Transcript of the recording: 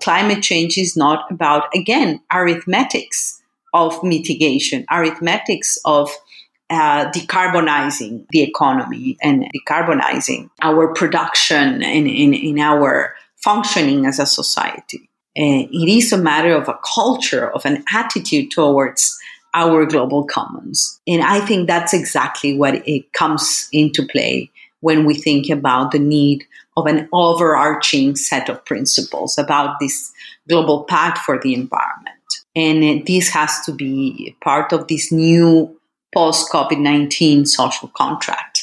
climate change is not about, again, arithmetics of mitigation, arithmetics of uh, decarbonizing the economy and decarbonizing our production and in, in our functioning as a society. Uh, it is a matter of a culture, of an attitude towards our global commons. And I think that's exactly what it comes into play when we think about the need of an overarching set of principles about this global pact for the environment. And uh, this has to be part of this new post COVID 19 social contract